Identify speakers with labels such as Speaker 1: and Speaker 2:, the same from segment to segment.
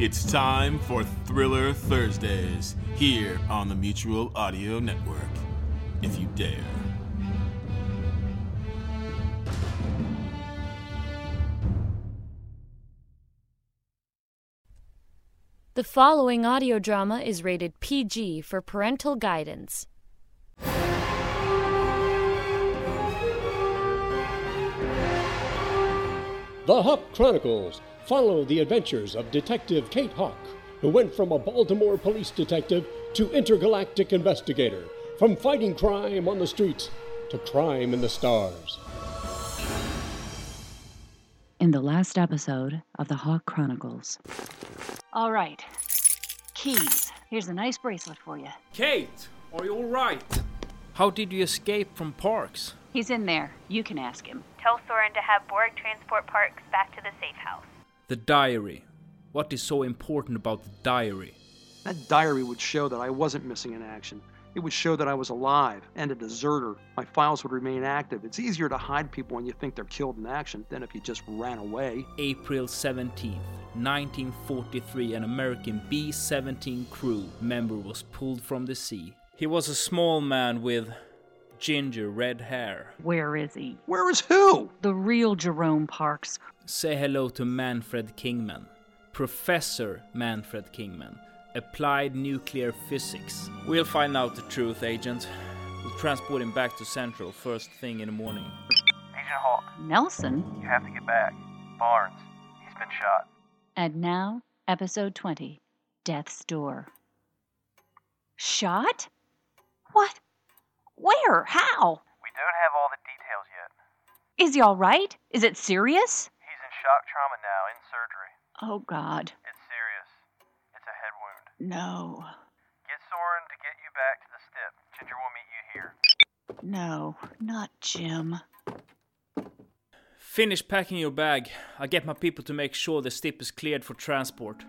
Speaker 1: It's time for Thriller Thursdays here on the Mutual Audio Network. If you dare.
Speaker 2: The following audio drama is rated PG for parental guidance.
Speaker 3: The Hawk Chronicles follow the adventures of Detective Kate Hawk, who went from a Baltimore police detective to intergalactic investigator, from fighting crime on the streets to crime in the stars.
Speaker 4: in the last episode of the Hawk Chronicles.
Speaker 5: All right. Keys. Here's a nice bracelet for you.
Speaker 6: Kate, are you alright? How did you escape from Parks?
Speaker 5: He's in there. You can ask him.
Speaker 7: Tell Soren to have Borg transport Parks back to the safe house.
Speaker 6: The diary. What is so important about the diary?
Speaker 8: That diary would show that I wasn't missing in action. It would show that I was alive and a deserter. My files would remain active. It's easier to hide people when you think they're killed in action than if you just ran away.
Speaker 6: April 17th, 1943, an American B 17 crew member was pulled from the sea. He was a small man with ginger red hair.
Speaker 5: Where is he?
Speaker 8: Where is who?
Speaker 5: The real Jerome Parks.
Speaker 6: Say hello to Manfred Kingman. Professor Manfred Kingman. Applied nuclear physics. We'll find out the truth, Agent. We'll transport him back to Central first thing in the morning.
Speaker 9: Agent Hawk,
Speaker 5: Nelson?
Speaker 9: you have to get back. Barnes, he's been shot.
Speaker 5: And now, episode 20 Death's Door. Shot? What? Where? How?
Speaker 9: We don't have all the details yet.
Speaker 5: Is he all right? Is it serious?
Speaker 9: He's in shock trauma now, in surgery.
Speaker 5: Oh, God.
Speaker 9: It's serious. It's a head wound.
Speaker 5: No.
Speaker 9: Get Soren to get you back to the stip. Ginger will meet you here.
Speaker 5: No, not Jim.
Speaker 6: Finish packing your bag. I'll get my people to make sure the stip is cleared for transport.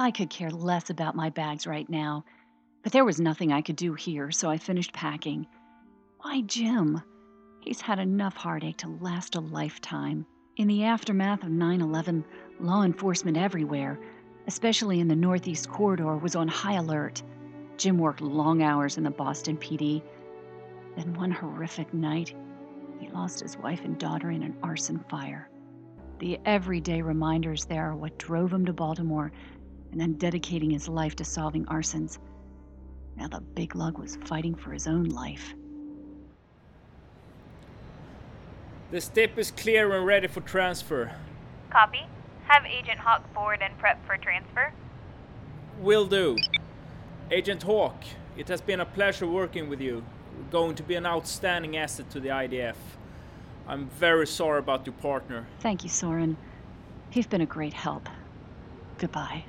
Speaker 5: I could care less about my bags right now, but there was nothing I could do here, so I finished packing. Why Jim? He's had enough heartache to last a lifetime. In the aftermath of 9 11, law enforcement everywhere, especially in the Northeast Corridor, was on high alert. Jim worked long hours in the Boston PD. Then one horrific night, he lost his wife and daughter in an arson fire. The everyday reminders there are what drove him to Baltimore and then dedicating his life to solving arsons. Now the big lug was fighting for his own life.
Speaker 6: The step is clear and ready for transfer.
Speaker 7: Copy. Have Agent Hawk board and prep for transfer.
Speaker 6: Will do. Agent Hawk, it has been a pleasure working with you. You're going to be an outstanding asset to the IDF. I'm very sorry about your partner.
Speaker 5: Thank you, Soren. You've been a great help. Goodbye.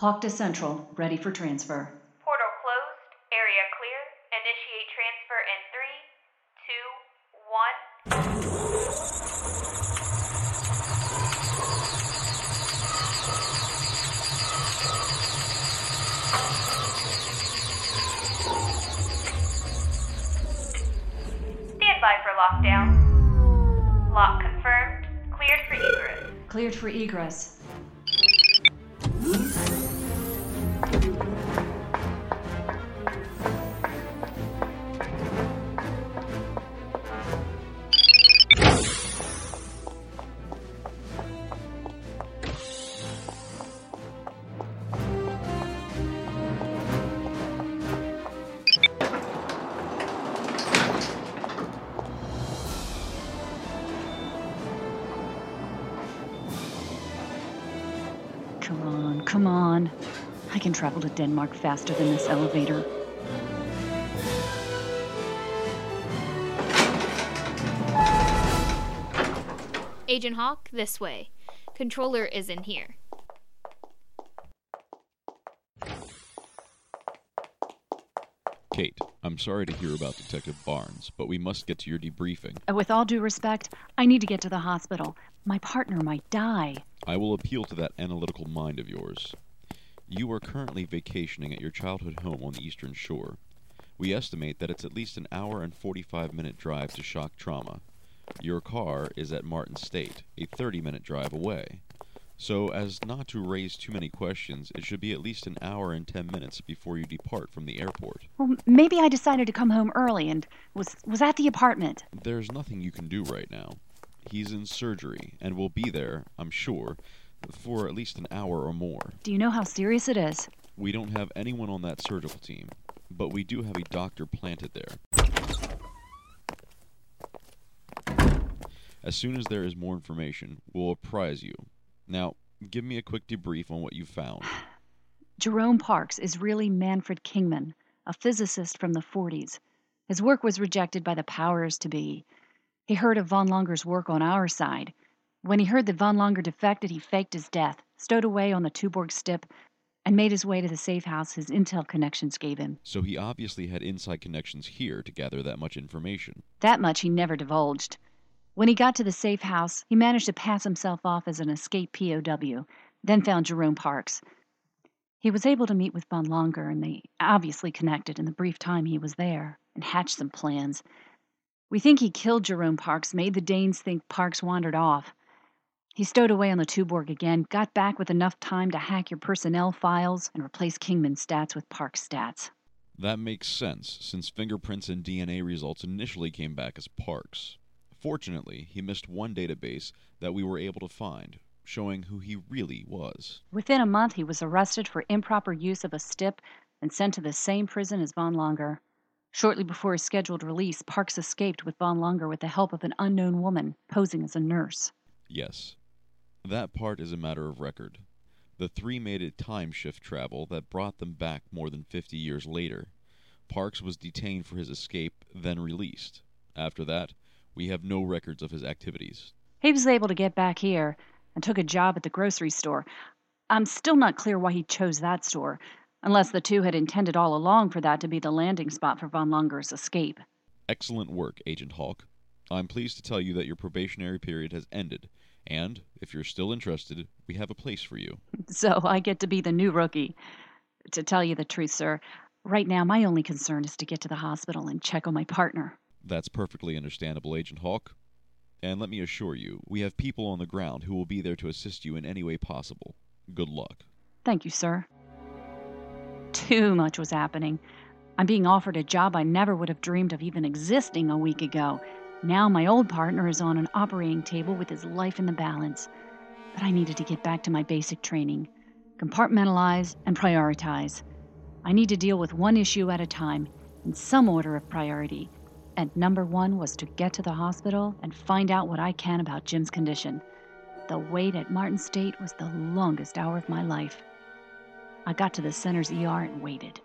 Speaker 5: Hawk to Central, ready for transfer.
Speaker 7: Portal closed. Area clear. Initiate transfer in three, two, one. Stand by for lockdown. Lock confirmed. Cleared for egress.
Speaker 5: Cleared for egress. Come on. I can travel to Denmark faster than this elevator.
Speaker 10: Agent Hawk, this way. Controller is in here.
Speaker 11: Kate, I'm sorry to hear about Detective Barnes, but we must get to your debriefing.
Speaker 5: Uh, With all due respect, I need to get to the hospital. My partner might die.
Speaker 11: I will appeal to that analytical mind of yours. You are currently vacationing at your childhood home on the Eastern Shore. We estimate that it's at least an hour and 45 minute drive to shock trauma. Your car is at Martin State, a 30 minute drive away. So, as not to raise too many questions, it should be at least an hour and 10 minutes before you depart from the airport.
Speaker 5: Well, maybe I decided to come home early and was was at the apartment.
Speaker 11: There's nothing you can do right now. He's in surgery and will be there, I'm sure, for at least an hour or more.
Speaker 5: Do you know how serious it is?
Speaker 11: We don't have anyone on that surgical team, but we do have a doctor planted there. As soon as there is more information, we'll apprise you. Now, give me a quick debrief on what you found.
Speaker 5: Jerome Parks is really Manfred Kingman, a physicist from the 40s. His work was rejected by the powers to be. He heard of von Longer's work on our side. When he heard that von Longer defected, he faked his death, stowed away on the Tuborg Stip, and made his way to the safe house his intel connections gave him.
Speaker 11: So he obviously had inside connections here to gather that much information.
Speaker 5: That much he never divulged. When he got to the safe house, he managed to pass himself off as an escaped POW, then found Jerome Parks. He was able to meet with von Longer, and they obviously connected in the brief time he was there and hatched some plans. We think he killed Jerome Parks, made the Danes think Parks wandered off. He stowed away on the Tuborg again, got back with enough time to hack your personnel files and replace Kingman's stats with Parks stats.
Speaker 11: That makes sense, since fingerprints and DNA results initially came back as Parks. Fortunately, he missed one database that we were able to find, showing who he really was.
Speaker 5: Within a month, he was arrested for improper use of a stip and sent to the same prison as von Longer. Shortly before his scheduled release, Parks escaped with von Longer with the help of an unknown woman posing as a nurse.
Speaker 11: Yes. That part is a matter of record. The three made a time shift travel that brought them back more than 50 years later. Parks was detained for his escape, then released. After that, we have no records of his activities.
Speaker 5: He was able to get back here and took a job at the grocery store. I'm still not clear why he chose that store, unless the two had intended all along for that to be the landing spot for von Longer's escape.
Speaker 11: Excellent work, Agent Hawk. I'm pleased to tell you that your probationary period has ended, and if you're still interested, we have a place for you.
Speaker 5: So I get to be the new rookie. To tell you the truth, sir, right now my only concern is to get to the hospital and check on my partner.
Speaker 11: That's perfectly understandable, Agent Hawk. And let me assure you, we have people on the ground who will be there to assist you in any way possible. Good luck.
Speaker 5: Thank you, sir. Too much was happening. I'm being offered a job I never would have dreamed of even existing a week ago. Now my old partner is on an operating table with his life in the balance. But I needed to get back to my basic training compartmentalize and prioritize. I need to deal with one issue at a time, in some order of priority. And number one was to get to the hospital and find out what I can about Jim's condition. The wait at Martin State was the longest hour of my life. I got to the center's ER and waited.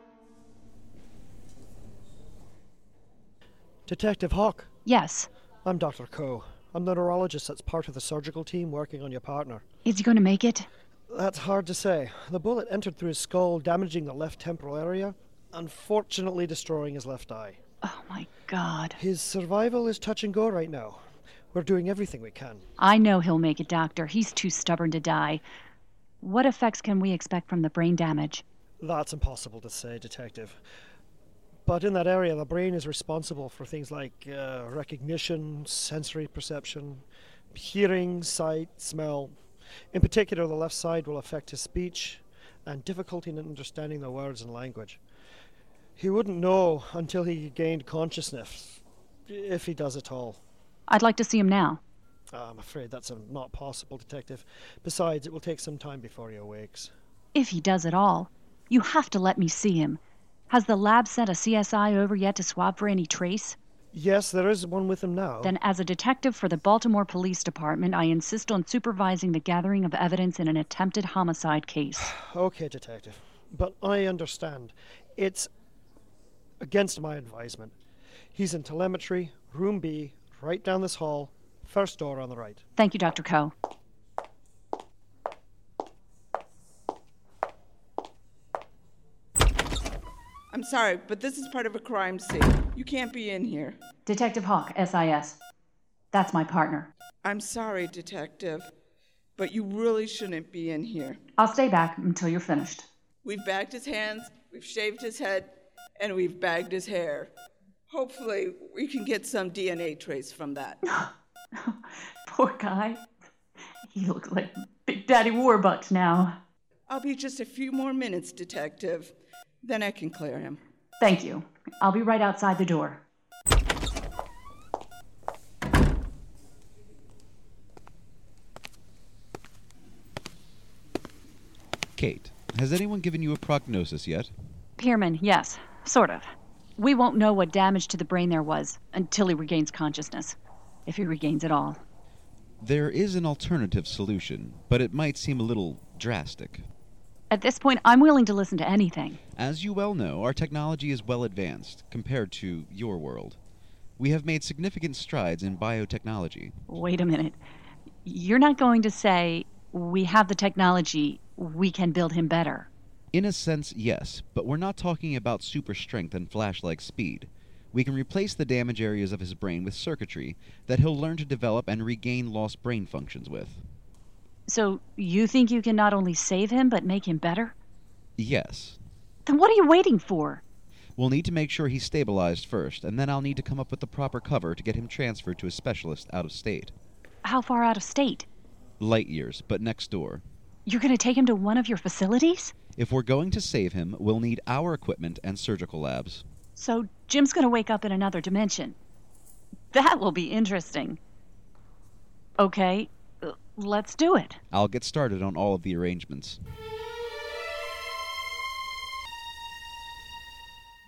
Speaker 12: Detective Hawk.
Speaker 5: Yes.
Speaker 12: I'm Dr. Coe. I'm the neurologist that's part of the surgical team working on your partner.
Speaker 5: Is he going to make it?
Speaker 12: That's hard to say. The bullet entered through his skull, damaging the left temporal area, unfortunately destroying his left eye.
Speaker 5: Oh my god.
Speaker 12: His survival is touch and go right now. We're doing everything we can.
Speaker 5: I know he'll make it, Doctor. He's too stubborn to die. What effects can we expect from the brain damage?
Speaker 12: That's impossible to say, Detective. But in that area, the brain is responsible for things like uh, recognition, sensory perception, hearing, sight, smell. In particular, the left side will affect his speech and difficulty in understanding the words and language. He wouldn't know until he gained consciousness, if he does at all.
Speaker 5: I'd like to see him now.
Speaker 12: Uh, I'm afraid that's not possible, Detective. Besides, it will take some time before he awakes.
Speaker 5: If he does at all, you have to let me see him. Has the lab sent a CSI over yet to swab for any trace?
Speaker 12: Yes, there is one with him now.
Speaker 5: Then, as a detective for the Baltimore Police Department, I insist on supervising the gathering of evidence in an attempted homicide case.
Speaker 12: okay, Detective. But I understand. It's against my advisement. He's in telemetry, room B, right down this hall, first door on the right.
Speaker 5: Thank you, Dr. Coe.
Speaker 13: I'm sorry, but this is part of a crime scene. You can't be in here.
Speaker 5: Detective Hawk, SIS. That's my partner.
Speaker 13: I'm sorry, Detective, but you really shouldn't be in here.
Speaker 5: I'll stay back until you're finished.
Speaker 13: We've bagged his hands, we've shaved his head, and we've bagged his hair. Hopefully, we can get some DNA trace from that.
Speaker 5: Poor guy. He looks like Big Daddy Warbucks now.
Speaker 13: I'll be just a few more minutes, Detective. Then I can clear him.
Speaker 5: Thank you. I'll be right outside the door.
Speaker 11: Kate, has anyone given you a prognosis yet?
Speaker 5: Pierman, yes, sort of. We won't know what damage to the brain there was until he regains consciousness. If he regains it all.
Speaker 11: There is an alternative solution, but it might seem a little drastic.
Speaker 5: At this point, I'm willing to listen to anything.
Speaker 11: As you well know, our technology is well advanced compared to your world. We have made significant strides in biotechnology.
Speaker 5: Wait a minute. You're not going to say we have the technology, we can build him better.
Speaker 11: In a sense, yes, but we're not talking about super strength and flash like speed. We can replace the damage areas of his brain with circuitry that he'll learn to develop and regain lost brain functions with.
Speaker 5: So, you think you can not only save him, but make him better?
Speaker 11: Yes.
Speaker 5: Then what are you waiting for?
Speaker 11: We'll need to make sure he's stabilized first, and then I'll need to come up with the proper cover to get him transferred to a specialist out of state.
Speaker 5: How far out of state?
Speaker 11: Light years, but next door.
Speaker 5: You're going to take him to one of your facilities?
Speaker 11: If we're going to save him, we'll need our equipment and surgical labs.
Speaker 5: So, Jim's going to wake up in another dimension. That will be interesting. Okay, let's do it.
Speaker 11: I'll get started on all of the arrangements.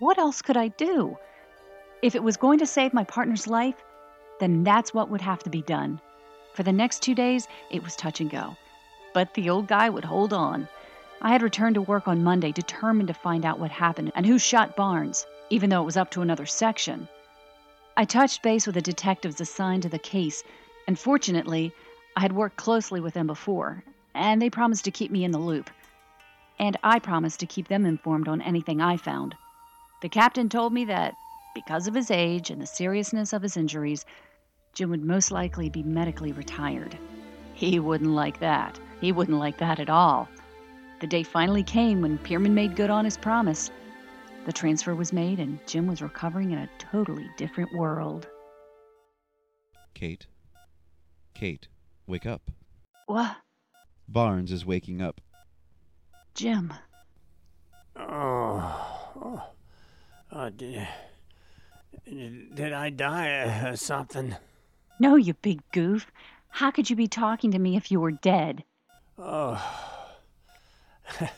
Speaker 5: What else could I do? If it was going to save my partner's life, then that's what would have to be done. For the next two days, it was touch and go. But the old guy would hold on. I had returned to work on Monday, determined to find out what happened and who shot Barnes, even though it was up to another section. I touched base with the detectives assigned to the case, and fortunately, I had worked closely with them before, and they promised to keep me in the loop. And I promised to keep them informed on anything I found. The captain told me that, because of his age and the seriousness of his injuries, Jim would most likely be medically retired. He wouldn't like that. He wouldn't like that at all. The day finally came when Pierman made good on his promise. The transfer was made, and Jim was recovering in a totally different world.
Speaker 11: Kate? Kate, wake up.
Speaker 5: What?
Speaker 11: Barnes is waking up.
Speaker 5: Jim.
Speaker 14: Oh. oh. oh did, did I die or something?
Speaker 5: No, you big goof. How could you be talking to me if you were dead?
Speaker 14: Oh.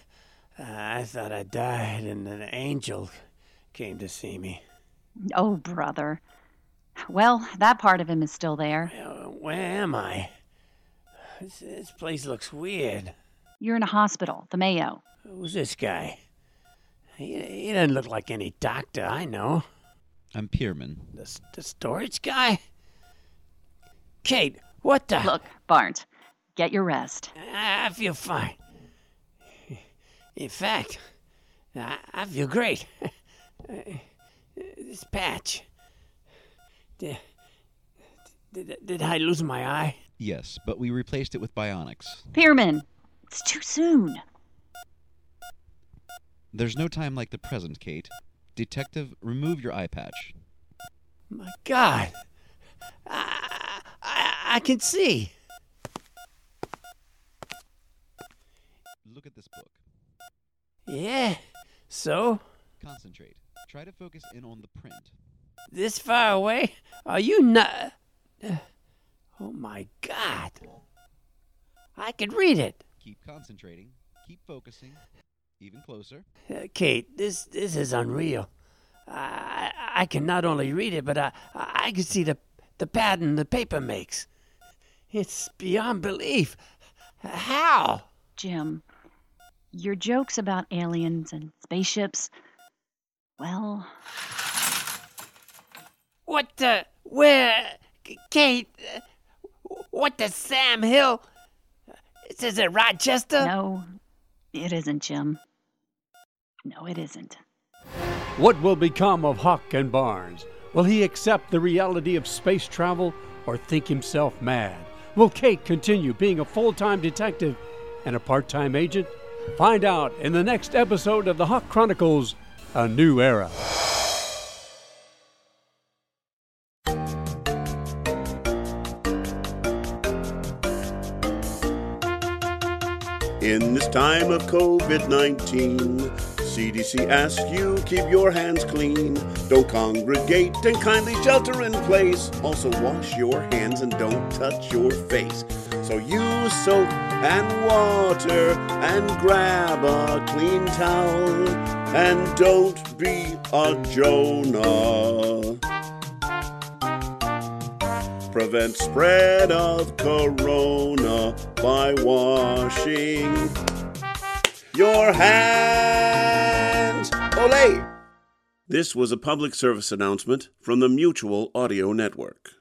Speaker 14: I thought I died and an angel came to see me.
Speaker 5: Oh, brother. Well, that part of him is still there.
Speaker 14: Where am I? This, this place looks weird.
Speaker 5: You're in a hospital, the Mayo.
Speaker 14: Who's this guy? He, he doesn't look like any doctor I know.
Speaker 11: I'm Pierman.
Speaker 14: The, the storage guy? Kate, what the?
Speaker 5: Look, Barnes, get your rest.
Speaker 14: I, I feel fine. In fact, I, I feel great. this patch. Did, did, did I lose my eye?
Speaker 11: Yes, but we replaced it with bionics.
Speaker 5: Pierman, it's too soon.
Speaker 11: There's no time like the present, Kate. Detective, remove your eye patch.
Speaker 14: My God. I, I, I can see.
Speaker 11: Look at this book.
Speaker 14: Yeah. So?
Speaker 11: Concentrate. Try to focus in on the print.
Speaker 14: This far away? Are you not? Oh my God. I can read it.
Speaker 11: Keep concentrating. Keep focusing. Even closer.
Speaker 14: Uh, Kate, this this is unreal. I I can not only read it, but I I can see the the pattern the paper makes. It's beyond belief. How?
Speaker 5: Jim, your jokes about aliens and spaceships. Well.
Speaker 14: What the? Where? Kate? Uh, what the Sam Hill? This is it Rochester?
Speaker 5: No, it isn't, Jim. No, it isn't.
Speaker 3: What will become of Hawk and Barnes? Will he accept the reality of space travel or think himself mad? Will Kate continue being a full time detective and a part time agent? Find out in the next episode of the Hawk Chronicles
Speaker 15: a new era.
Speaker 16: In this time of COVID 19, CDC asks you keep your hands clean. Don't congregate and kindly shelter in place. Also, wash your hands and don't touch your face. So use soap and water and grab a clean towel. And don't be a Jonah. Prevent spread of corona by washing your hands. Olay! This was a public service announcement from the Mutual Audio Network.